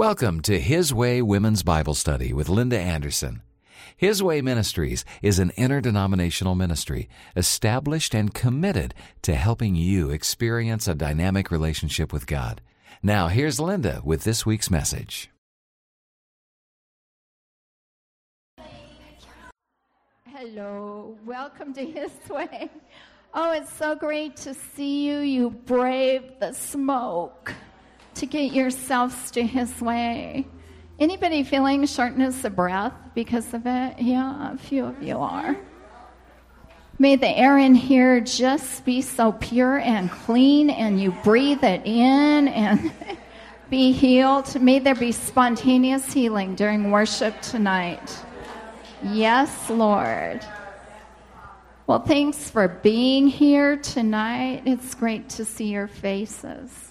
Welcome to His Way Women's Bible Study with Linda Anderson. His Way Ministries is an interdenominational ministry established and committed to helping you experience a dynamic relationship with God. Now, here's Linda with this week's message. Hello, welcome to His Way. Oh, it's so great to see you. You brave the smoke to get yourselves to His way. Anybody feeling shortness of breath because of it? Yeah, a few of you are. May the air in here just be so pure and clean, and you breathe it in and be healed. May there be spontaneous healing during worship tonight. Yes, Lord. Well, thanks for being here tonight. It's great to see your faces.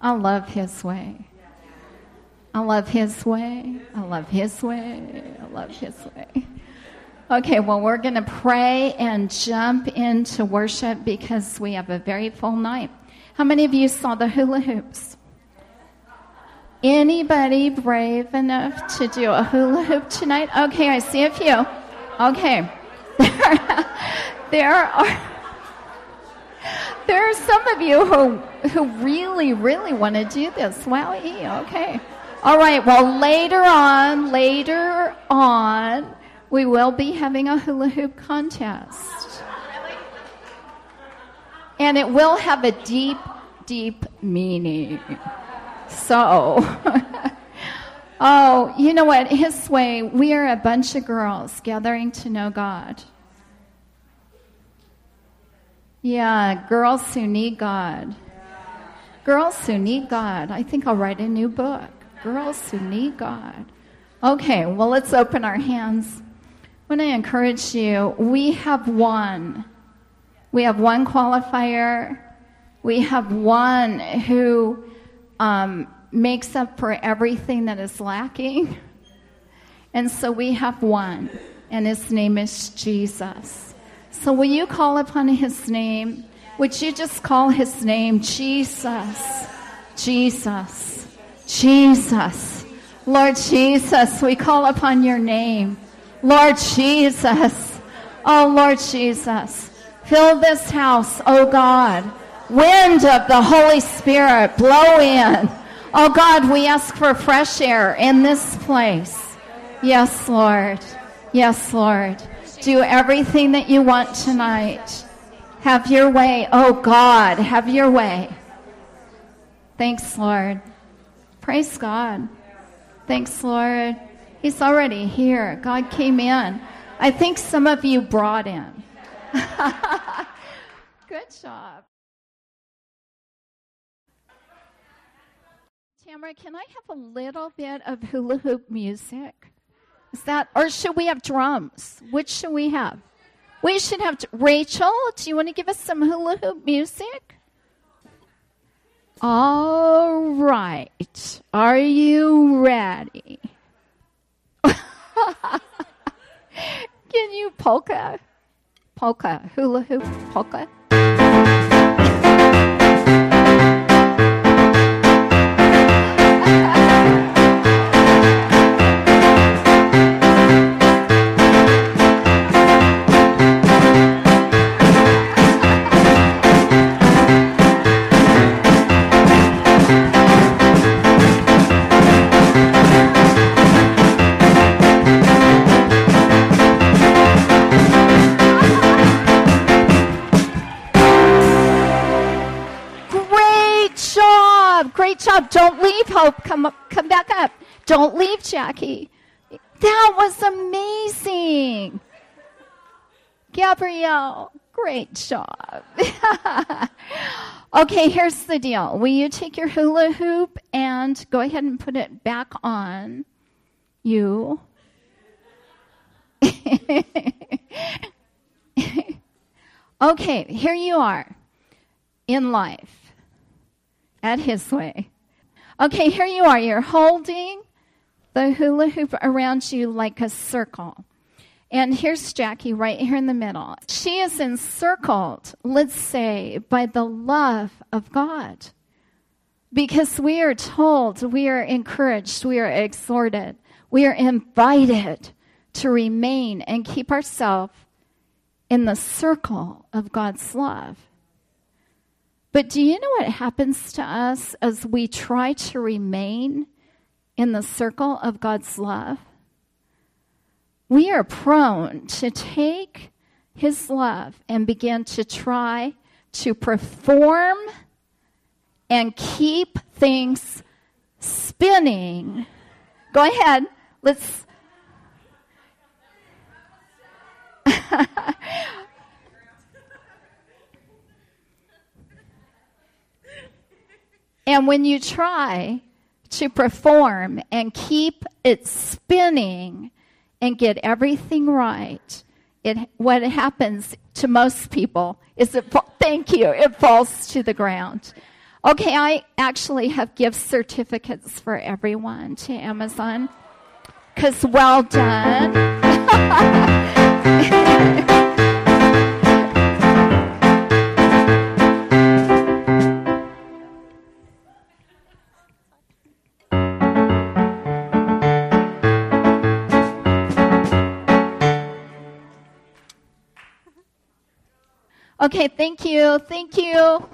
I love His way. I love His way. I love His way. I love His way. Okay, well, we're going to pray and jump into worship because we have a very full night. How many of you saw the hula hoops? Anybody brave enough to do a hula hoop tonight? Okay, I see a few. Okay. there are there are some of you who who really, really want to do this. Wow, okay. All right, well later on, later on, we will be having a hula hoop contest. And it will have a deep, deep meaning. So, oh, you know what? His way, we are a bunch of girls gathering to know God. Yeah, girls who need God. Girls who need God. I think I'll write a new book. Girls who need God. Okay, well, let's open our hands. When I encourage you. We have one. We have one qualifier. We have one who um, makes up for everything that is lacking. And so we have one, and his name is Jesus. So will you call upon his name? Would you just call his name Jesus? Jesus. Jesus. Lord Jesus, we call upon your name. Lord Jesus. Oh, Lord Jesus. Fill this house, oh God. Wind of the Holy Spirit, blow in. Oh God, we ask for fresh air in this place. Yes, Lord. Yes, Lord. Do everything that you want tonight. Have your way. Oh God, have your way. Thanks, Lord. Praise God. Thanks, Lord. He's already here. God came in. I think some of you brought him. Good job. Tamara, can I have a little bit of hula hoop music? Is that, or should we have drums? Which should we have? We should have. Rachel, do you want to give us some hula hoop music? All right. Are you ready? Can you polka? Polka. Hula hoop polka? Don't leave, Hope. Come up, come back up. Don't leave, Jackie. That was amazing. Gabrielle, great job. okay, here's the deal. Will you take your hula hoop and go ahead and put it back on you? okay, here you are in life at his way. Okay, here you are. You're holding the hula hoop around you like a circle. And here's Jackie right here in the middle. She is encircled, let's say, by the love of God. Because we are told, we are encouraged, we are exhorted, we are invited to remain and keep ourselves in the circle of God's love. But do you know what happens to us as we try to remain in the circle of God's love? We are prone to take His love and begin to try to perform and keep things spinning. Go ahead. Let's. and when you try to perform and keep it spinning and get everything right, it, what happens to most people is it, thank you, it falls to the ground. Okay, I actually have gift certificates for everyone to Amazon. Because well done. Okay, thank you. Thank you.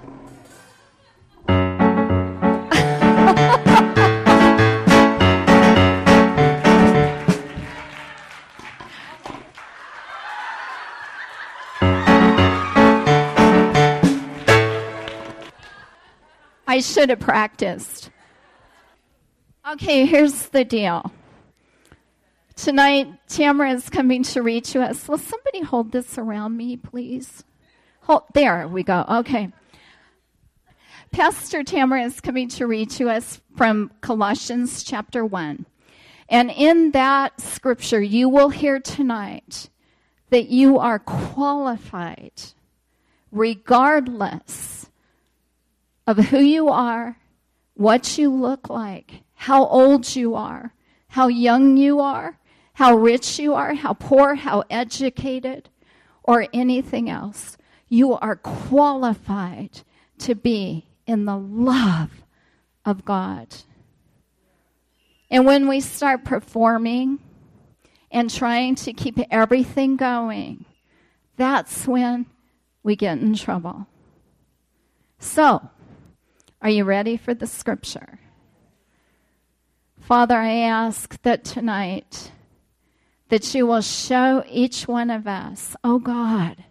I should have practiced. Okay, here's the deal. Tonight, Tamara is coming to read to us. Will somebody hold this around me, please? Hold, there we go. Okay. Pastor Tamara is coming to read to us from Colossians chapter 1. And in that scripture, you will hear tonight that you are qualified regardless of who you are, what you look like, how old you are, how young you are, how rich you are, how poor, how educated, or anything else. You are qualified to be in the love of God. And when we start performing and trying to keep everything going, that's when we get in trouble. So, are you ready for the scripture? Father, I ask that tonight that you will show each one of us, oh God,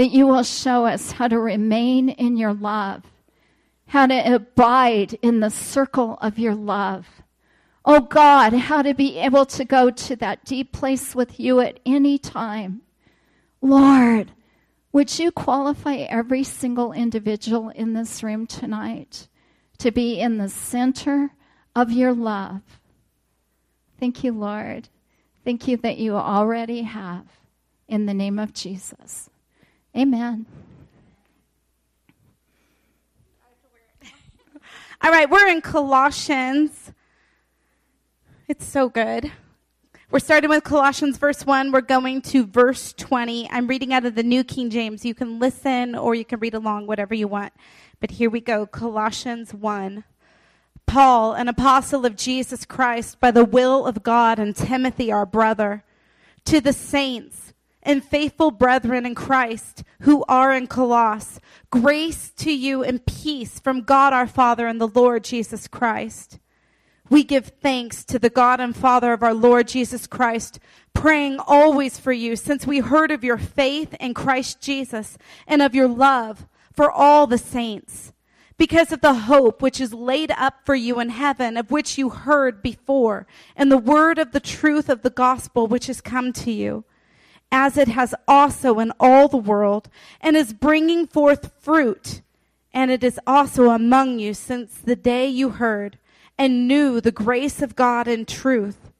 that you will show us how to remain in your love how to abide in the circle of your love. Oh God, how to be able to go to that deep place with you at any time. Lord, would you qualify every single individual in this room tonight to be in the center of your love? Thank you, Lord. Thank you that you already have. In the name of Jesus. Amen. All right, we're in Colossians. It's so good. We're starting with Colossians verse 1. We're going to verse 20. I'm reading out of the New King James. You can listen or you can read along, whatever you want. But here we go Colossians 1. Paul, an apostle of Jesus Christ, by the will of God, and Timothy, our brother, to the saints and faithful brethren in Christ who are in Colossus, grace to you and peace from God our Father and the Lord Jesus Christ. We give thanks to the God and Father of our Lord Jesus Christ, praying always for you, since we heard of your faith in Christ Jesus and of your love for all the saints, because of the hope which is laid up for you in heaven, of which you heard before, and the word of the truth of the gospel which has come to you as it has also in all the world, and is bringing forth fruit. And it is also among you since the day you heard and knew the grace of God in truth,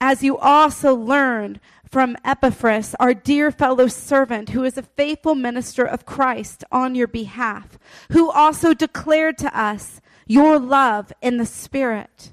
as you also learned from Epaphras, our dear fellow servant, who is a faithful minister of Christ on your behalf, who also declared to us your love in the Spirit.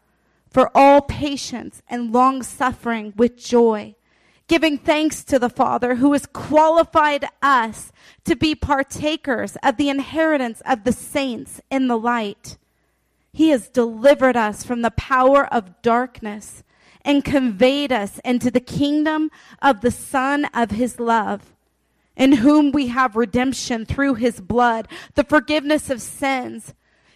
for all patience and long suffering with joy giving thanks to the Father who has qualified us to be partakers of the inheritance of the saints in the light. He has delivered us from the power of darkness and conveyed us into the kingdom of the Son of his love, in whom we have redemption through his blood, the forgiveness of sins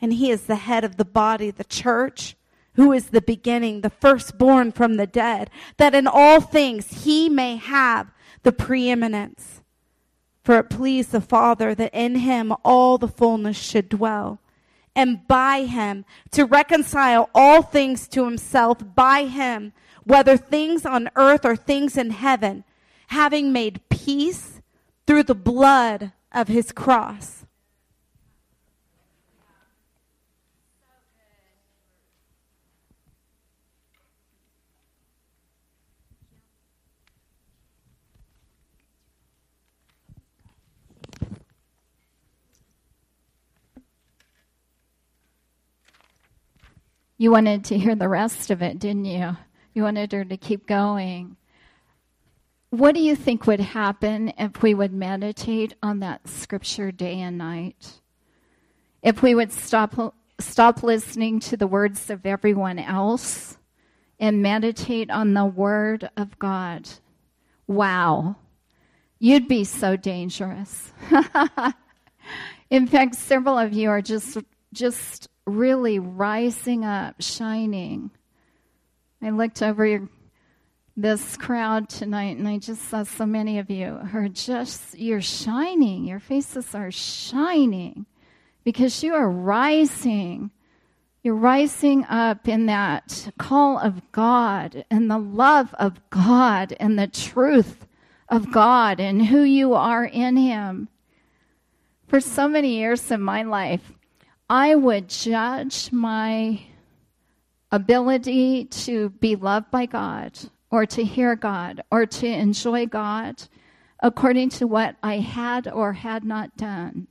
and he is the head of the body, the church, who is the beginning, the firstborn from the dead, that in all things he may have the preeminence. For it pleased the Father that in him all the fullness should dwell, and by him to reconcile all things to himself, by him, whether things on earth or things in heaven, having made peace through the blood of his cross You wanted to hear the rest of it, didn't you? You wanted her to keep going. What do you think would happen if we would meditate on that scripture day and night? If we would stop stop listening to the words of everyone else and meditate on the word of God. Wow. You'd be so dangerous. In fact, several of you are just just really rising up, shining. I looked over this crowd tonight and I just saw so many of you are just, you're shining. Your faces are shining because you are rising. You're rising up in that call of God and the love of God and the truth of God and who you are in Him. For so many years in my life, I would judge my ability to be loved by God or to hear God or to enjoy God according to what I had or had not done.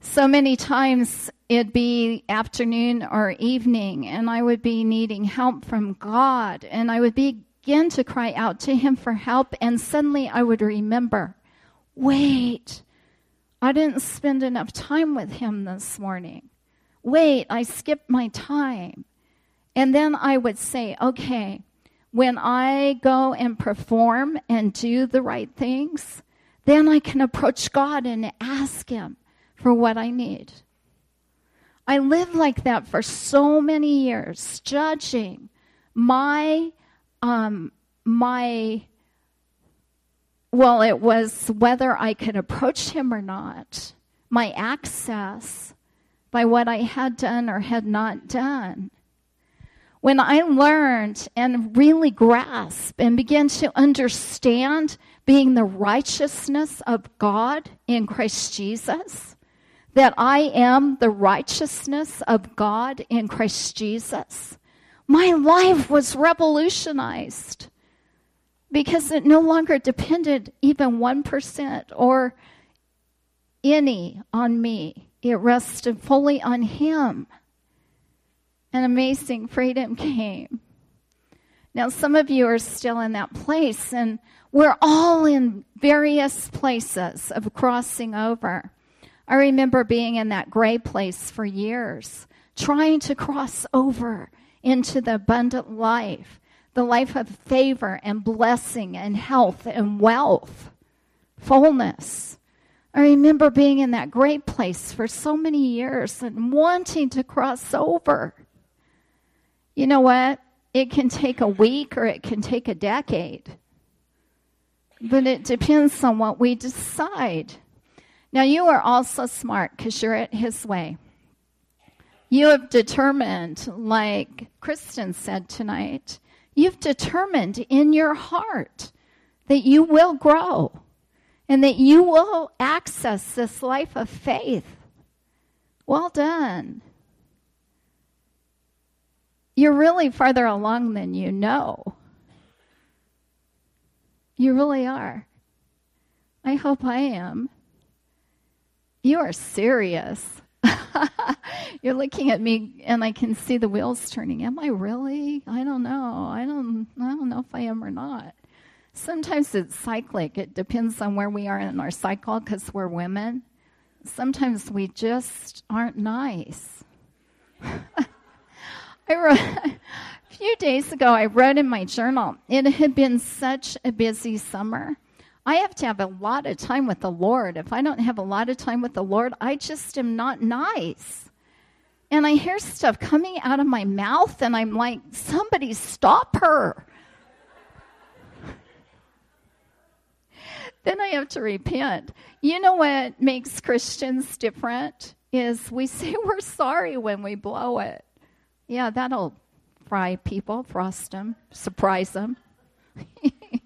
So many times it'd be afternoon or evening, and I would be needing help from God, and I would begin to cry out to Him for help, and suddenly I would remember wait, I didn't spend enough time with him this morning. Wait, I skipped my time. And then I would say, okay, when I go and perform and do the right things, then I can approach God and ask Him for what I need. I lived like that for so many years, judging my um, my well, it was whether I could approach him or not, my access by what I had done or had not done. When I learned and really grasped and began to understand being the righteousness of God in Christ Jesus, that I am the righteousness of God in Christ Jesus, my life was revolutionized because it no longer depended even 1% or any on me. It rested fully on Him. An amazing freedom came. Now, some of you are still in that place, and we're all in various places of crossing over. I remember being in that gray place for years, trying to cross over into the abundant life the life of favor and blessing and health and wealth, fullness. I remember being in that great place for so many years and wanting to cross over. You know what? It can take a week or it can take a decade. But it depends on what we decide. Now, you are also smart because you're at His way. You have determined, like Kristen said tonight, you've determined in your heart that you will grow and that you will access this life of faith. Well done. You're really farther along than you know. You really are. I hope I am. You are serious. You're looking at me and I can see the wheels turning. Am I really? I don't know. I don't I don't know if I am or not. Sometimes it's cyclic. It depends on where we are in our cycle because we're women. Sometimes we just aren't nice. I wrote a few days ago, I wrote in my journal, it had been such a busy summer. I have to have a lot of time with the Lord. If I don't have a lot of time with the Lord, I just am not nice. And I hear stuff coming out of my mouth, and I'm like, somebody stop her. then I have to repent. You know what makes Christians different is we say we're sorry when we blow it. Yeah, that'll fry people, frost them, surprise them.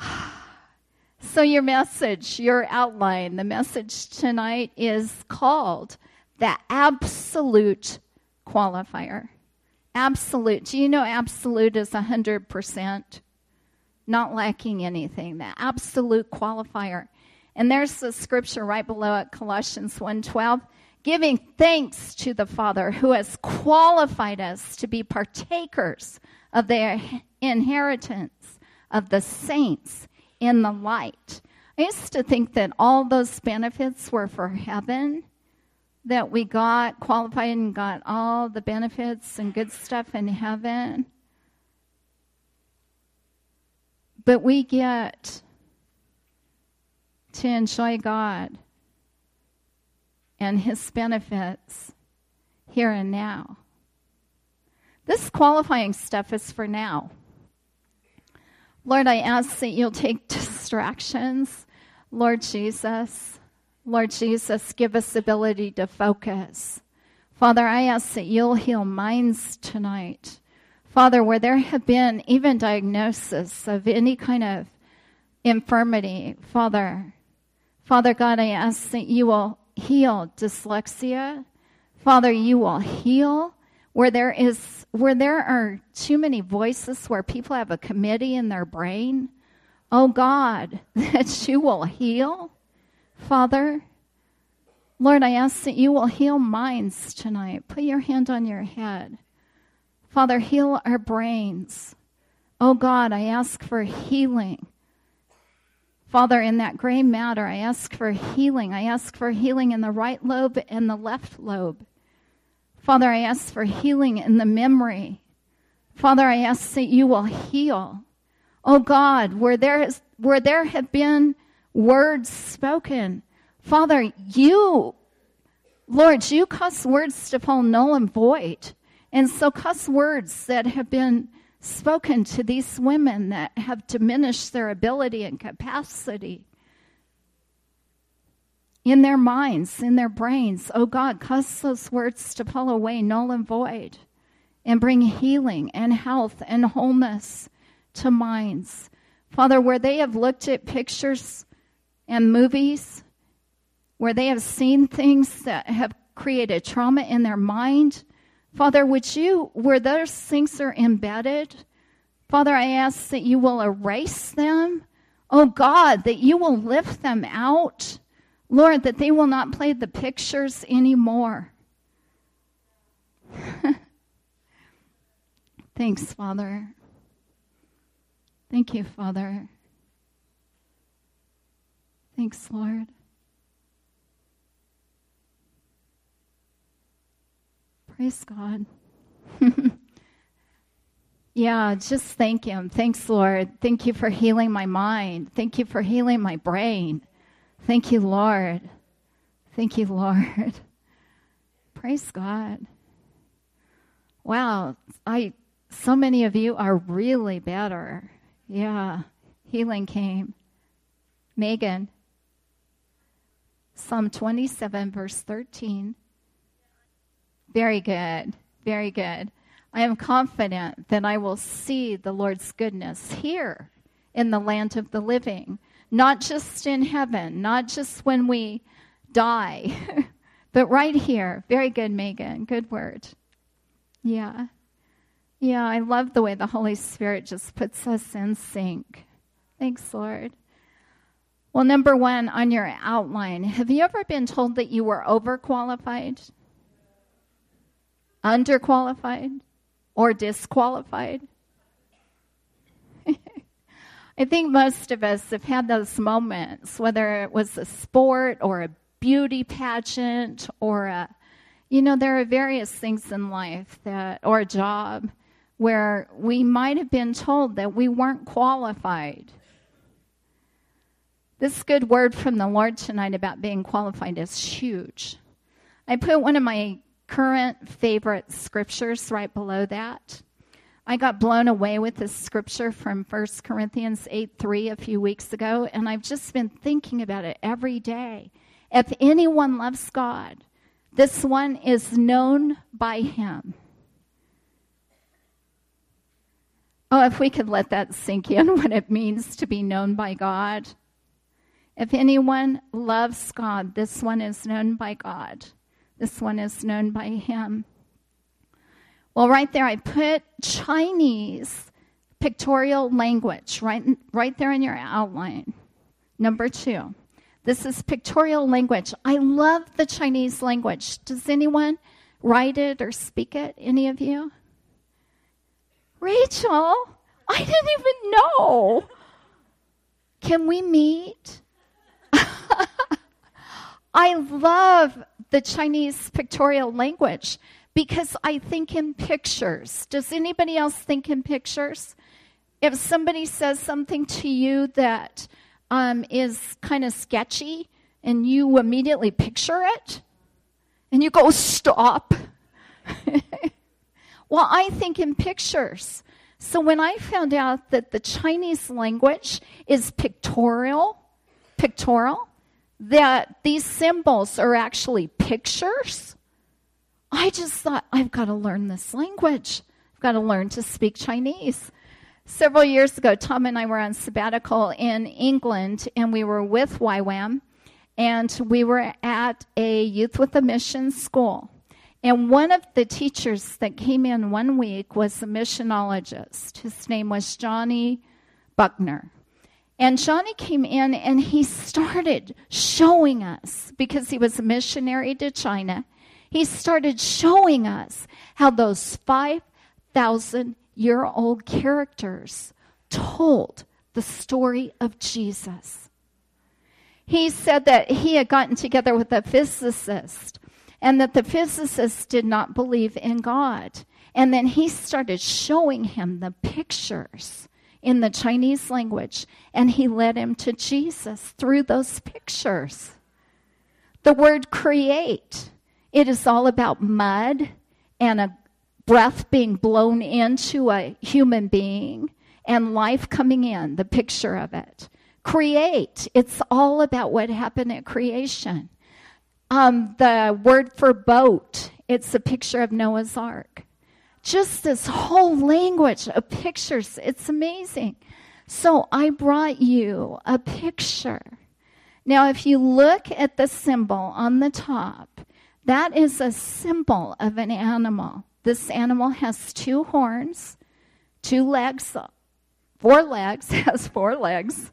so, your message, your outline, the message tonight is called the absolute qualifier. Absolute. Do you know absolute is 100%? Not lacking anything. The absolute qualifier. And there's the scripture right below it, Colossians 1:12 giving thanks to the Father who has qualified us to be partakers of the inheritance of the saints in the light. I used to think that all those benefits were for heaven, that we got qualified and got all the benefits and good stuff in heaven. But we get to enjoy God and his benefits here and now. This qualifying stuff is for now. Lord, I ask that you'll take distractions. Lord Jesus, Lord Jesus, give us ability to focus. Father, I ask that you'll heal minds tonight. Father, where there have been even diagnosis of any kind of infirmity, Father, Father God, I ask that you will heal dyslexia. Father, you will heal where there is where there are too many voices where people have a committee in their brain. Oh God, that you will heal. Father, Lord, I ask that you will heal minds tonight. Put your hand on your head. Father, heal our brains. Oh God, I ask for healing. Father, in that gray matter, I ask for healing. I ask for healing in the right lobe and the left lobe. Father, I ask for healing in the memory. Father, I ask that you will heal. Oh God, where there, is, where there have been words spoken, Father, you, Lord, you cause words to fall null and void. And so cuss words that have been spoken to these women that have diminished their ability and capacity in their minds, in their brains. Oh God, cause those words to fall away, null and void, and bring healing and health and wholeness to minds. Father, where they have looked at pictures and movies, where they have seen things that have created trauma in their mind, Father, would you, where those things are embedded, Father, I ask that you will erase them. Oh God, that you will lift them out. Lord, that they will not play the pictures anymore. Thanks, Father. Thank you, Father. Thanks, Lord. Praise God. Yeah, just thank Him. Thanks, Lord. Thank you for healing my mind. Thank you for healing my brain. Thank you, Lord. Thank you, Lord. Praise God. Wow, I so many of you are really better. Yeah, healing came. Megan, Psalm 27, verse 13. Very good. Very good. I am confident that I will see the Lord's goodness here in the land of the living, not just in heaven, not just when we die, but right here. Very good, Megan. Good word. Yeah. Yeah, I love the way the Holy Spirit just puts us in sync. Thanks, Lord. Well, number one on your outline, have you ever been told that you were overqualified, underqualified? or disqualified? I think most of us have had those moments, whether it was a sport or a beauty pageant or a, you know, there are various things in life that, or a job where we might have been told that we weren't qualified. This good word from the Lord tonight about being qualified is huge. I put one of my current favorite scriptures right below that. I got blown away with this scripture from 1 Corinthians 8 3 a few weeks ago, and I've just been thinking about it every day. If anyone loves God, this one is known by him. Oh, if we could let that sink in, what it means to be known by God. If anyone loves God, this one is known by God. This one is known by him. Well, right there, I put Chinese pictorial language right, right there in your outline. Number two, this is pictorial language. I love the Chinese language. Does anyone write it or speak it? Any of you? Rachel, I didn't even know. Can we meet? I love the Chinese pictorial language because I think in pictures. Does anybody else think in pictures? If somebody says something to you that um, is kind of sketchy and you immediately picture it and you go, stop. well, I think in pictures. So when I found out that the Chinese language is pictorial, pictorial, that these symbols are actually pictures, I just thought, I've got to learn this language. I've got to learn to speak Chinese. Several years ago, Tom and I were on sabbatical in England, and we were with YWAM, and we were at a Youth with a Mission school. And one of the teachers that came in one week was a missionologist. His name was Johnny Buckner. And Johnny came in and he started showing us, because he was a missionary to China, he started showing us how those 5,000 year old characters told the story of Jesus. He said that he had gotten together with a physicist and that the physicist did not believe in God. And then he started showing him the pictures in the Chinese language, and he led him to Jesus through those pictures. The word create, it is all about mud and a breath being blown into a human being and life coming in, the picture of it. Create, it's all about what happened at creation. Um, the word for boat, it's a picture of Noah's Ark just this whole language of pictures. It's amazing. So I brought you a picture. Now, if you look at the symbol on the top, that is a symbol of an animal. This animal has two horns, two legs, four legs, has four legs.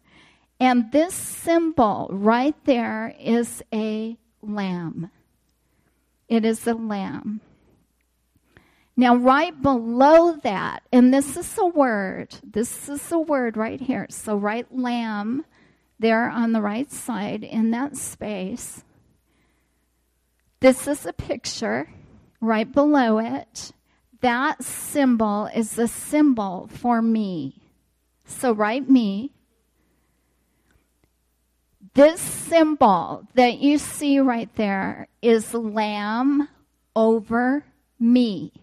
And this symbol right there is a lamb. It is a lamb. Now, right below that, and this is a word, this is a word right here. So, write lamb there on the right side in that space. This is a picture right below it. that symbol is the symbol for me. So write me. This symbol that you see right there is lamb over me.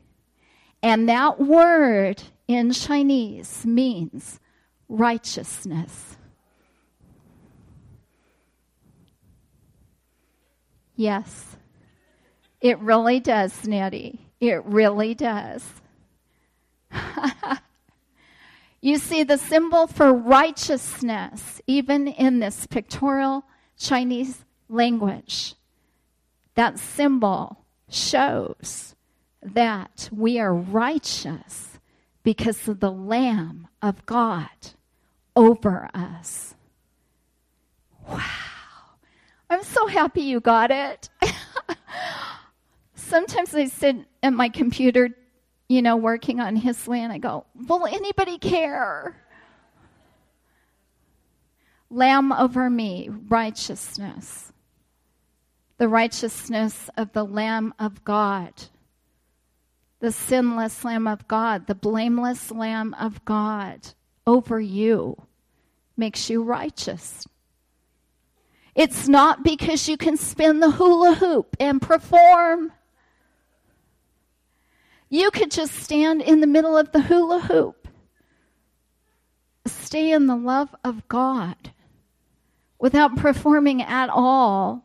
And that word in Chinese means righteousness. Yes, it really does, Nettie. It really does. you see, the symbol for righteousness, even in this pictorial Chinese language, that symbol shows that we are righteous because of the Lamb of God over us. Wow. I'm so happy you got it. Sometimes I sit at my computer, you know, working on his and I go, Will anybody care? Lamb over me, righteousness. The righteousness of the Lamb of God. The sinless Lamb of God, the blameless Lamb of God over you makes you righteous. It's not because you can spin the hula hoop and perform. You could just stand in the middle of the hula hoop, stay in the love of God without performing at all,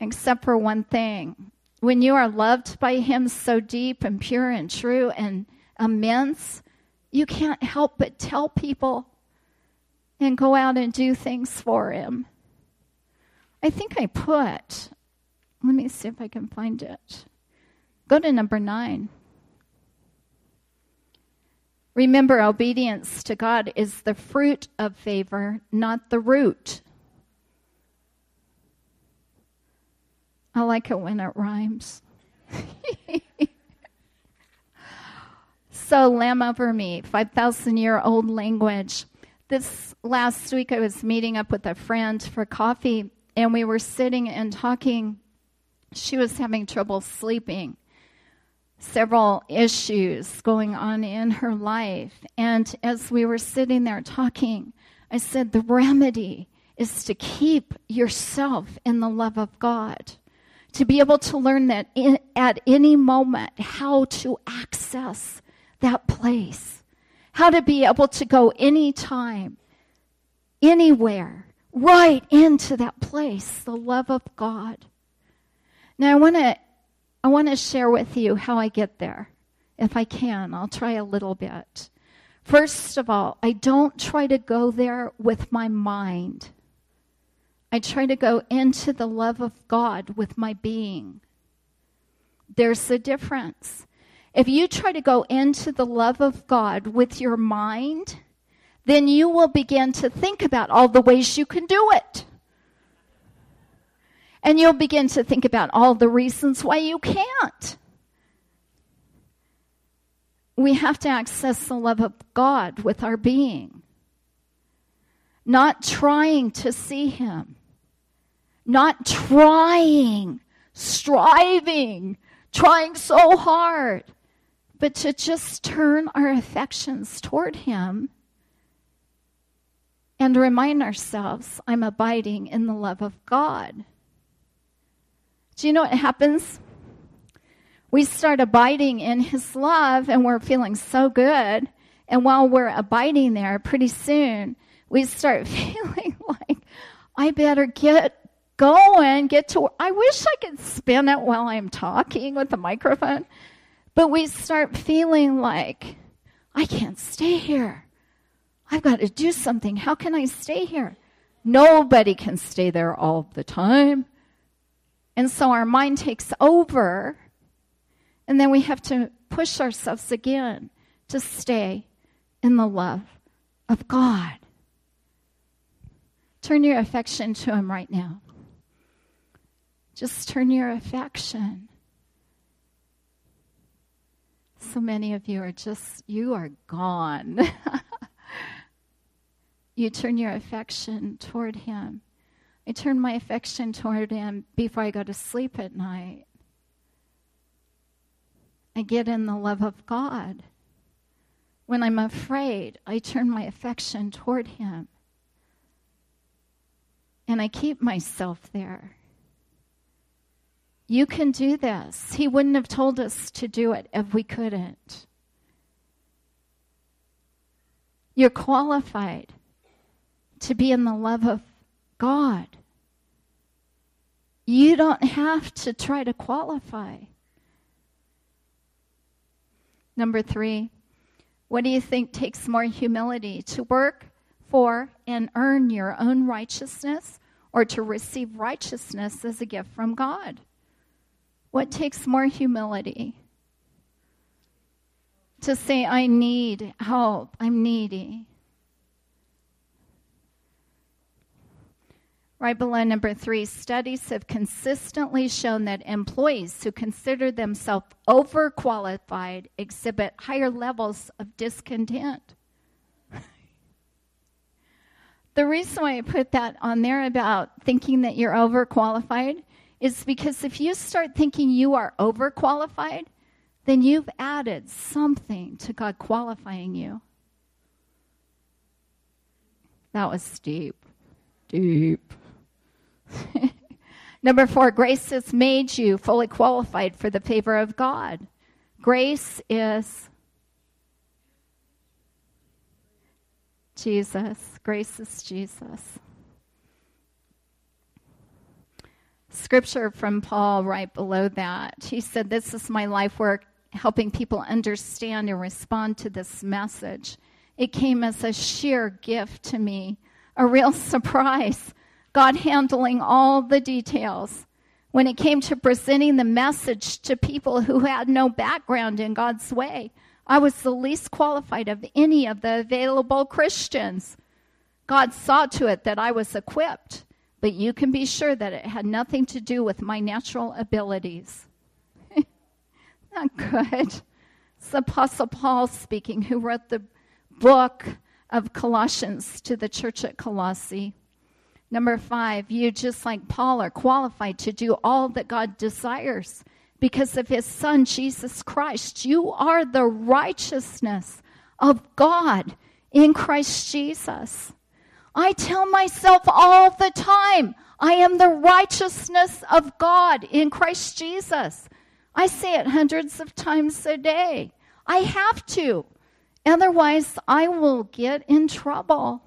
except for one thing. When you are loved by Him so deep and pure and true and immense, you can't help but tell people and go out and do things for him. I think I put, let me see if I can find it. Go to number nine. Remember, obedience to God is the fruit of favor, not the root. I like it when it rhymes. so, lamb over me, 5,000 year old language this last week, I was meeting up with a friend for coffee, and we were sitting and talking. She was having trouble sleeping, several issues going on in her life. And as we were sitting there talking, I said, The remedy is to keep yourself in the love of God, to be able to learn that in, at any moment how to access that place how to be able to go anytime, anywhere, right into that place, the love of God. Now I want to I want to share with you how I get there. If I can, I'll try a little bit. First of all, I don't try to go there with my mind. I try to go into the love of God with my being. There's a difference. If you try to go into the love of God with your mind, then you will begin to think about all the ways you can do it. And you'll begin to think about all the reasons why you can't. We have to access the love of God with our being, not trying to see Him, not trying, striving, trying so hard but to just turn our affections toward Him and remind ourselves I'm abiding in the love of God. Do you know what happens? We start abiding in His love and we're feeling so good. And while we're abiding there, pretty soon we start feeling like, I better get going, get to. I wish I could spin it while I'm talking with the microphone. But we start feeling like, I can't stay here. I've got to do something. How can I stay here? Nobody can stay there all the time. And so our mind takes over, and then we have to push ourselves again to stay in the love of God. Turn your affection to Him right now. Just turn your affection. So many of you are just, you are gone. you turn your affection toward Him. I turn my affection toward Him before I go to sleep at night. I get in the love of God. When I'm afraid, I turn my affection toward Him. And I keep myself there. You can do this. He wouldn't have told us to do it if we couldn't. You're qualified to be in the love of God. You don't have to try to qualify. Number three, what do you think takes more humility? To work for and earn your own righteousness or to receive righteousness as a gift from God? What takes more humility? To say, I need help, I'm needy. Right below number three, studies have consistently shown that employees who consider themselves overqualified exhibit higher levels of discontent. the reason why I put that on there about thinking that you're overqualified is because if you start thinking you are overqualified, then you've added something to God qualifying you. That was deep. Deep. Number four, grace has made you fully qualified for the favor of God. Grace is Jesus. Grace is Jesus. Scripture from Paul right below that. He said, This is my life work, helping people understand and respond to this message. It came as a sheer gift to me, a real surprise. God handling all the details. When it came to presenting the message to people who had no background in God's way, I was the least qualified of any of the available Christians. God saw to it that I was equipped, but you can be sure that it had nothing to do with my natural abilities. Not good. It's Apostle Paul speaking, who wrote the book of Colossians to the church at Colossae. Number five, you, just like Paul, are qualified to do all that God desires because of his son, Jesus Christ. You are the righteousness of God in Christ Jesus. I tell myself all the time, I am the righteousness of God in Christ Jesus. I say it hundreds of times a day. I have to. Otherwise, I will get in trouble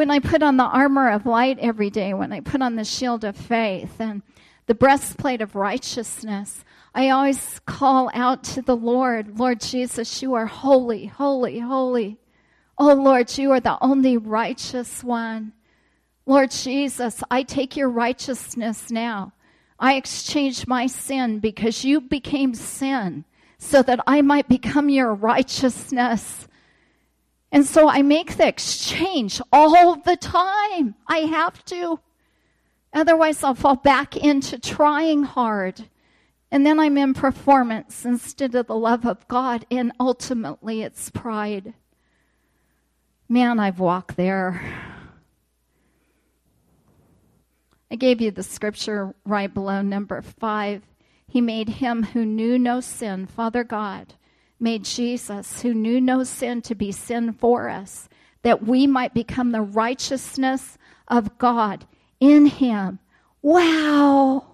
when I put on the armor of light every day, when I put on the shield of faith and the breastplate of righteousness, I always call out to the Lord, Lord Jesus, you are holy, holy, holy. Oh Lord, you are the only righteous one. Lord Jesus, I take your righteousness now. I exchange my sin because you became sin so that I might become your righteousness. And so I make the exchange all the time. I have to. Otherwise, I'll fall back into trying hard. And then I'm in performance instead of the love of God. And ultimately, it's pride. Man, I've walked there. I gave you the scripture right below number five. He made him who knew no sin, Father God made Jesus, who knew no sin, to be sin for us, that we might become the righteousness of God in him. Wow.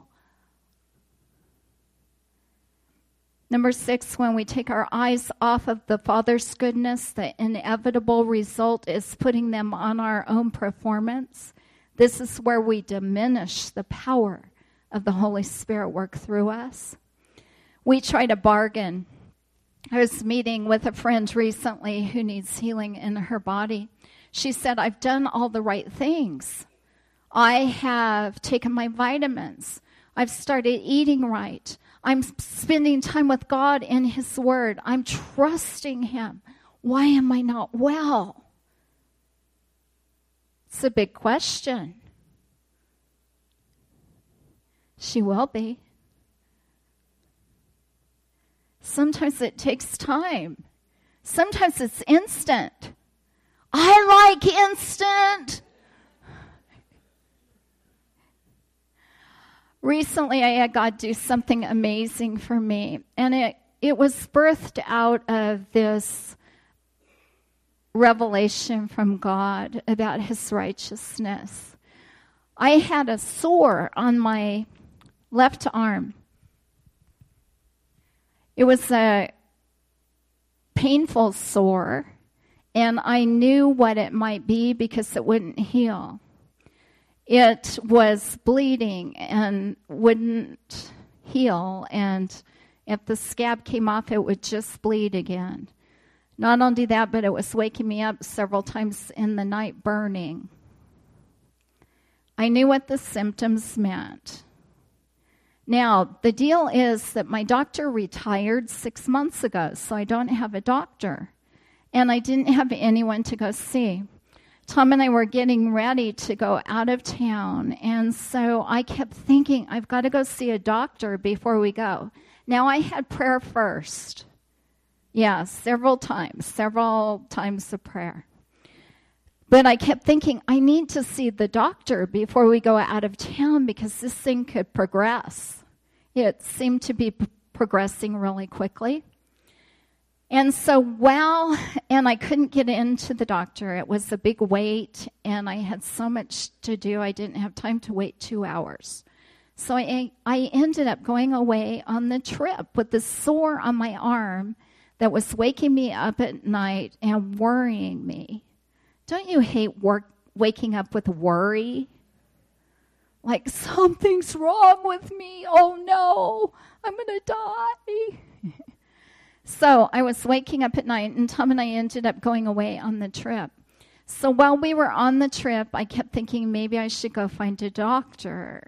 Number six, when we take our eyes off of the Father's goodness, the inevitable result is putting them on our own performance. This is where we diminish the power of the Holy Spirit work through us. We try to bargain I was meeting with a friend recently who needs healing in her body. She said, I've done all the right things. I have taken my vitamins. I've started eating right. I'm spending time with God in His Word. I'm trusting Him. Why am I not well? It's a big question. She will be. Sometimes it takes time. Sometimes it's instant. I like instant. recently I had God do something amazing for me, and it, it was birthed out of this revelation from God about His righteousness. I had a sore on my left arm. It was a painful sore, and I knew what it might be because it wouldn't heal it was bleeding and wouldn't heal. And if the scab came off, it would just bleed again. Not only that, but it was waking me up several times in the night burning. I knew what the symptoms meant. Now, the deal is that my doctor retired six months ago, so I don't have a doctor. And I didn't have anyone to go see. Tom and I were getting ready to go out of town. And so I kept thinking, I've got to go see a doctor before we go. Now, I had prayer first. Yeah, several times, several times of prayer. But I kept thinking, I need to see the doctor before we go out of town because this thing could progress. It seemed to be p- progressing really quickly. And so, well, and I couldn't get into the doctor. It was a big wait, and I had so much to do, I didn't have time to wait two hours. So I, I ended up going away on the trip with the sore on my arm that was waking me up at night and worrying me. Don't you hate work, waking up with worry? Like something's wrong with me. Oh no, I'm going to die. So I was waking up at night, and Tom and I ended up going away on the trip. So while we were on the trip, I kept thinking maybe I should go find a doctor.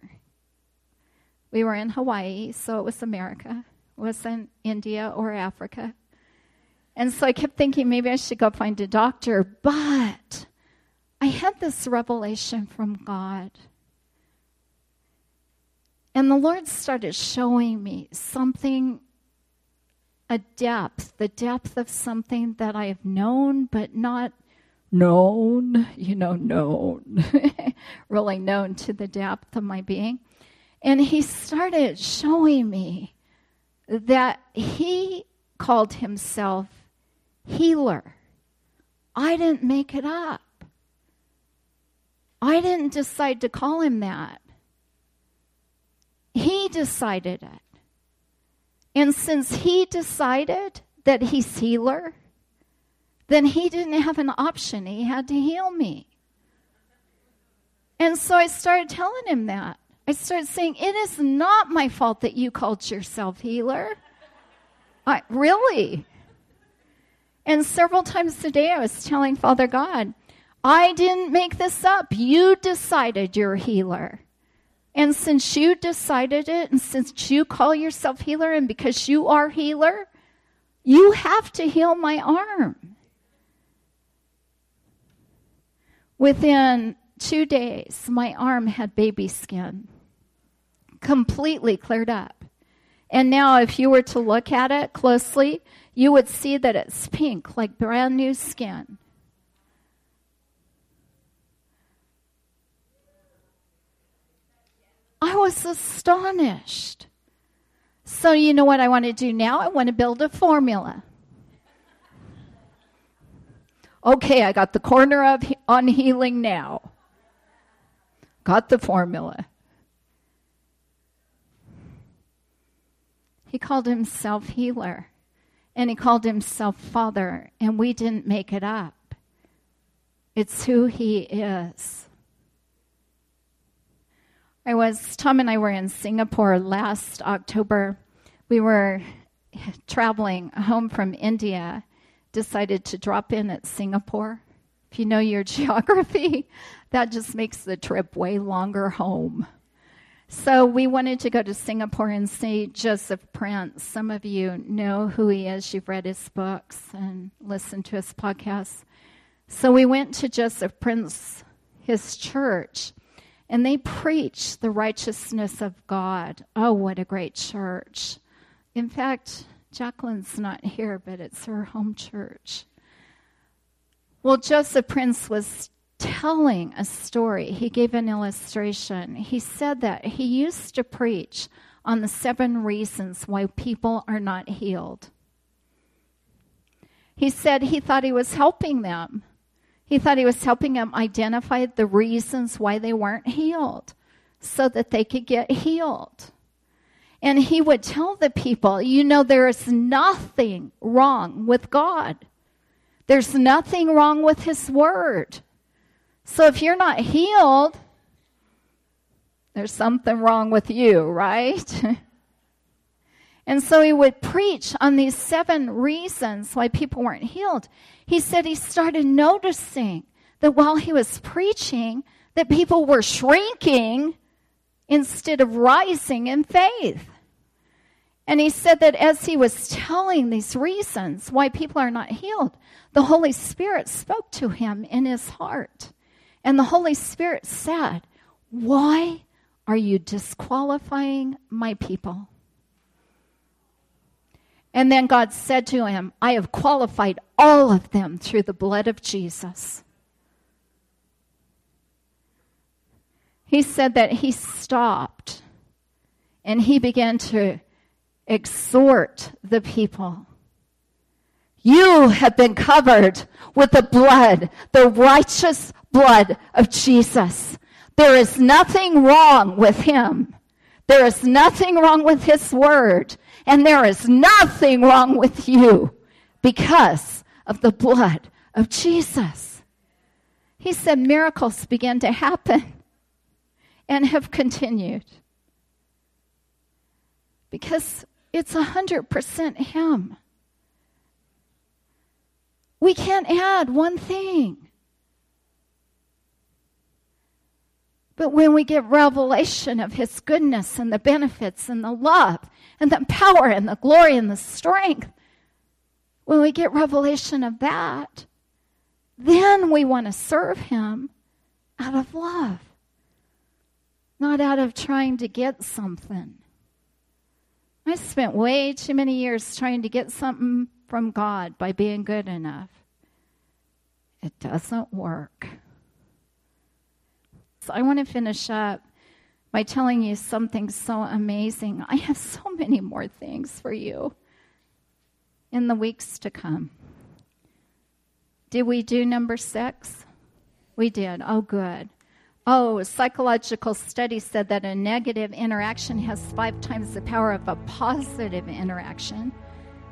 We were in Hawaii, so it was America. It wasn't India or Africa. And so I kept thinking maybe I should go find a doctor, but I had this revelation from God. And the Lord started showing me something a depth, the depth of something that I have known but not known, you know, known, really known to the depth of my being. And he started showing me that he called himself healer. I didn't make it up. I didn't decide to call him that. He decided it. And since he decided that he's healer, then he didn't have an option. He had to heal me. And so I started telling him that. I started saying, It is not my fault that you called yourself healer. I, really? And several times today I was telling Father God, I didn't make this up. You decided you're a healer. And since you decided it, and since you call yourself healer, and because you are healer, you have to heal my arm. Within two days, my arm had baby skin, completely cleared up. And now, if you were to look at it closely, you would see that it's pink, like brand new skin. I was astonished. So, you know what I want to do now? I want to build a formula. Okay, I got the corner of on healing now. Got the formula. He called himself healer and he called himself father, and we didn't make it up. It's who he is. I was, Tom and I were in Singapore last October. We were traveling home from India, decided to drop in at Singapore. If you know your geography, that just makes the trip way longer home. So we wanted to go to Singapore and see Joseph Prince. Some of you know who he is. You've read his books and listened to his podcasts. So we went to Joseph Prince, his church, and they preach the righteousness of God. Oh, what a great church. In fact, Jacqueline's not here, but it's her home church. Well, Joseph Prince was telling a story. He gave an illustration. He said that he used to preach on the seven reasons why people are not healed. He said he thought he was helping them. He thought he was helping them identify the reasons why they weren't healed so that they could get healed. And he would tell the people, you know, there is nothing wrong with God. There's nothing wrong with his word. So if you're not healed, there's something wrong with you, right? and so he would preach on these seven reasons why people weren't healed. He said he started noticing that while he was preaching, that people were shrinking instead of rising in faith. And he said that as he was telling these reasons why people are not healed, the Holy Spirit spoke to him in his heart. And the Holy Spirit said, Why are you disqualifying my people? And then God said to him, I have qualified all of them through the blood of Jesus. He said that he stopped and he began to exhort the people. You have been covered with the blood, the righteous blood of Jesus. There is nothing wrong with him. There is nothing wrong with his word. And there is nothing wrong with you because of the blood of Jesus. He said miracles began to happen and have continued because it's 100% Him. We can't add one thing. But when we get revelation of His goodness and the benefits and the love and the power and the glory and the strength, when we get revelation of that, then we want to serve Him out of love, not out of trying to get something. I spent way too many years trying to get something from God by being good enough. It doesn't work. I want to finish up by telling you something so amazing. I have so many more things for you in the weeks to come. Did we do number six? We did. Oh, good. Oh, psychological study said that a negative interaction has five times the power of a positive interaction.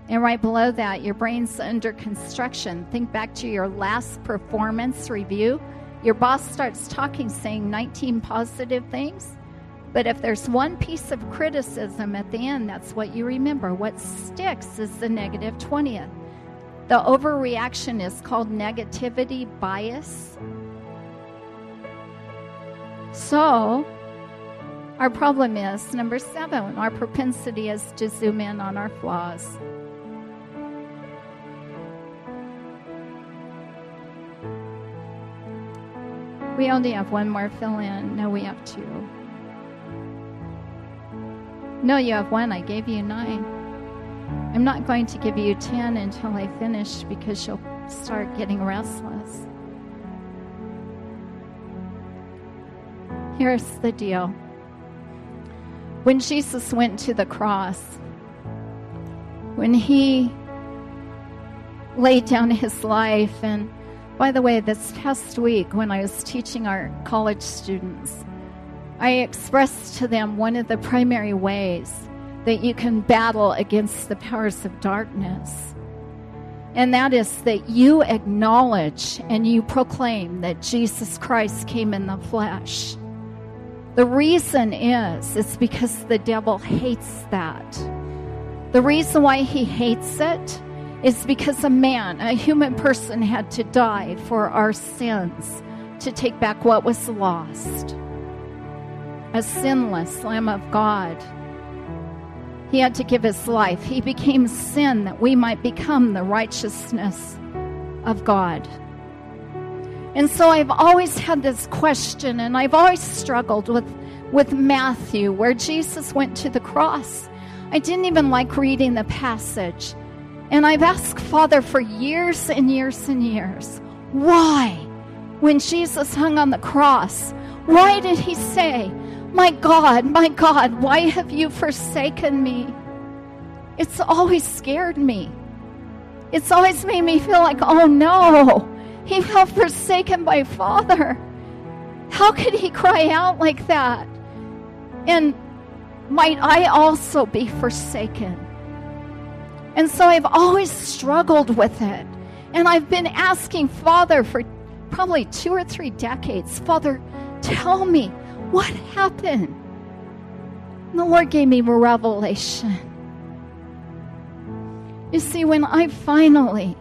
And right below that, your brain's under construction. Think back to your last performance review your boss starts talking, saying 19 positive things. But if there's one piece of criticism at the end, that's what you remember. What sticks is the negative 20th. The overreaction is called negativity bias. So, our problem is number seven, our propensity is to zoom in on our flaws. We only have one more fill in. No, we have two. No, you have one. I gave you nine. I'm not going to give you ten until I finish because you'll start getting restless. Here's the deal. When Jesus went to the cross, when he laid down his life and by the way, this past week when I was teaching our college students, I expressed to them one of the primary ways that you can battle against the powers of darkness. And that is that you acknowledge and you proclaim that Jesus Christ came in the flesh. The reason is, it's because the devil hates that. The reason why he hates it is because a man, a human person, had to die for our sins to take back what was lost. A sinless Lamb of God. He had to give his life. He became sin that we might become the righteousness of God. And so I've always had this question, and I've always struggled with, with Matthew, where Jesus went to the cross. I didn't even like reading the passage and I've asked Father for years and years and years, why when Jesus hung on the cross, why did he say, My God, my God, why have you forsaken me? It's always scared me. It's always made me feel like, oh no, he felt forsaken by Father. How could he cry out like that? And might I also be forsaken? And so I've always struggled with it. And I've been asking Father for probably two or three decades Father, tell me what happened. And the Lord gave me a revelation. You see, when I finally,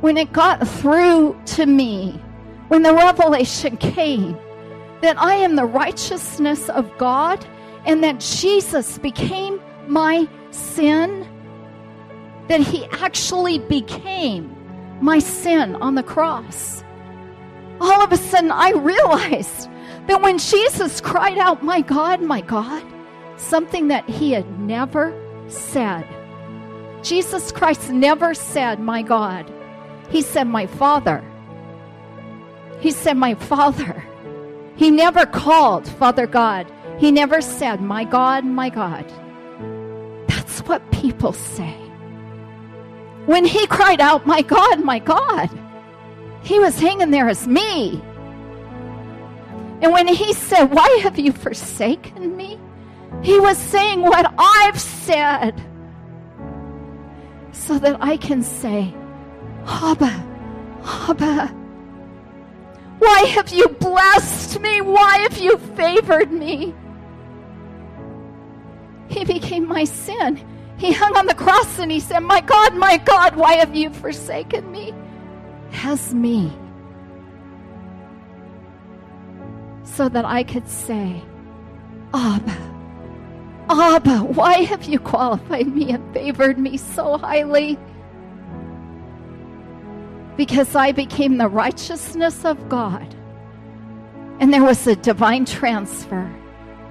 when it got through to me, when the revelation came that I am the righteousness of God and that Jesus became my sin, that he actually became my sin on the cross. All of a sudden, I realized that when Jesus cried out, My God, my God, something that he had never said. Jesus Christ never said, My God. He said, My Father. He said, My Father. He never called Father God. He never said, My God, my God. That's what people say. When he cried out, My God, my God, he was hanging there as me. And when he said, Why have you forsaken me? He was saying what I've said so that I can say, Abba, Abba. Why have you blessed me? Why have you favored me? He became my sin. He hung on the cross and he said, My God, my God, why have you forsaken me? Has me. So that I could say, Abba, Abba, why have you qualified me and favored me so highly? Because I became the righteousness of God. And there was a divine transfer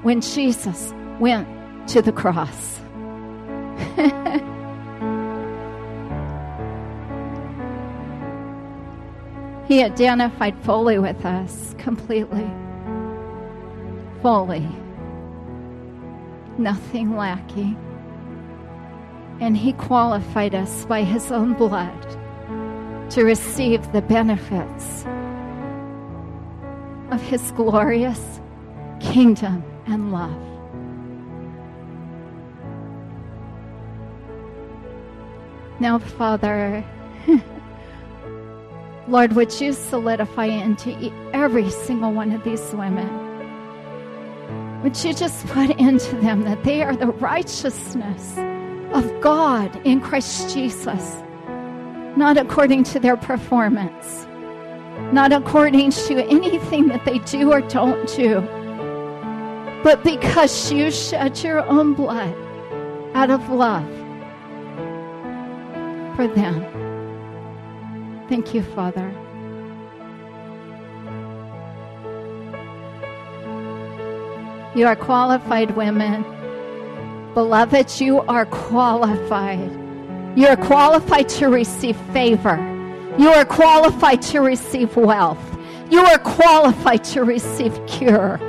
when Jesus went to the cross. he identified fully with us, completely. Fully. Nothing lacking. And he qualified us by his own blood to receive the benefits of his glorious kingdom and love. Now, Father, Lord, would you solidify into every single one of these women? Would you just put into them that they are the righteousness of God in Christ Jesus, not according to their performance, not according to anything that they do or don't do, but because you shed your own blood out of love for them. Thank you, Father. You are qualified women. Beloved, you are qualified. You are qualified to receive favor. You are qualified to receive wealth. You are qualified to receive cure.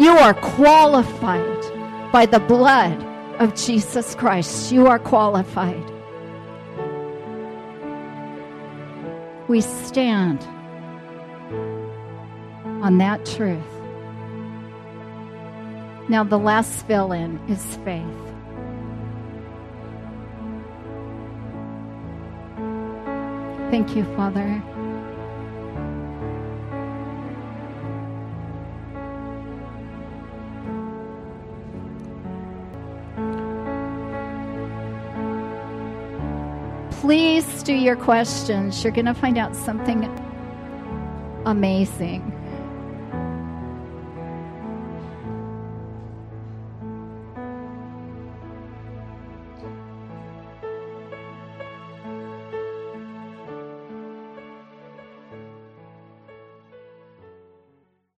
You are qualified by the blood of Jesus Christ. You are qualified. We stand on that truth. Now, the last fill in is faith. Thank you, Father. Please do your questions. You're going to find out something amazing.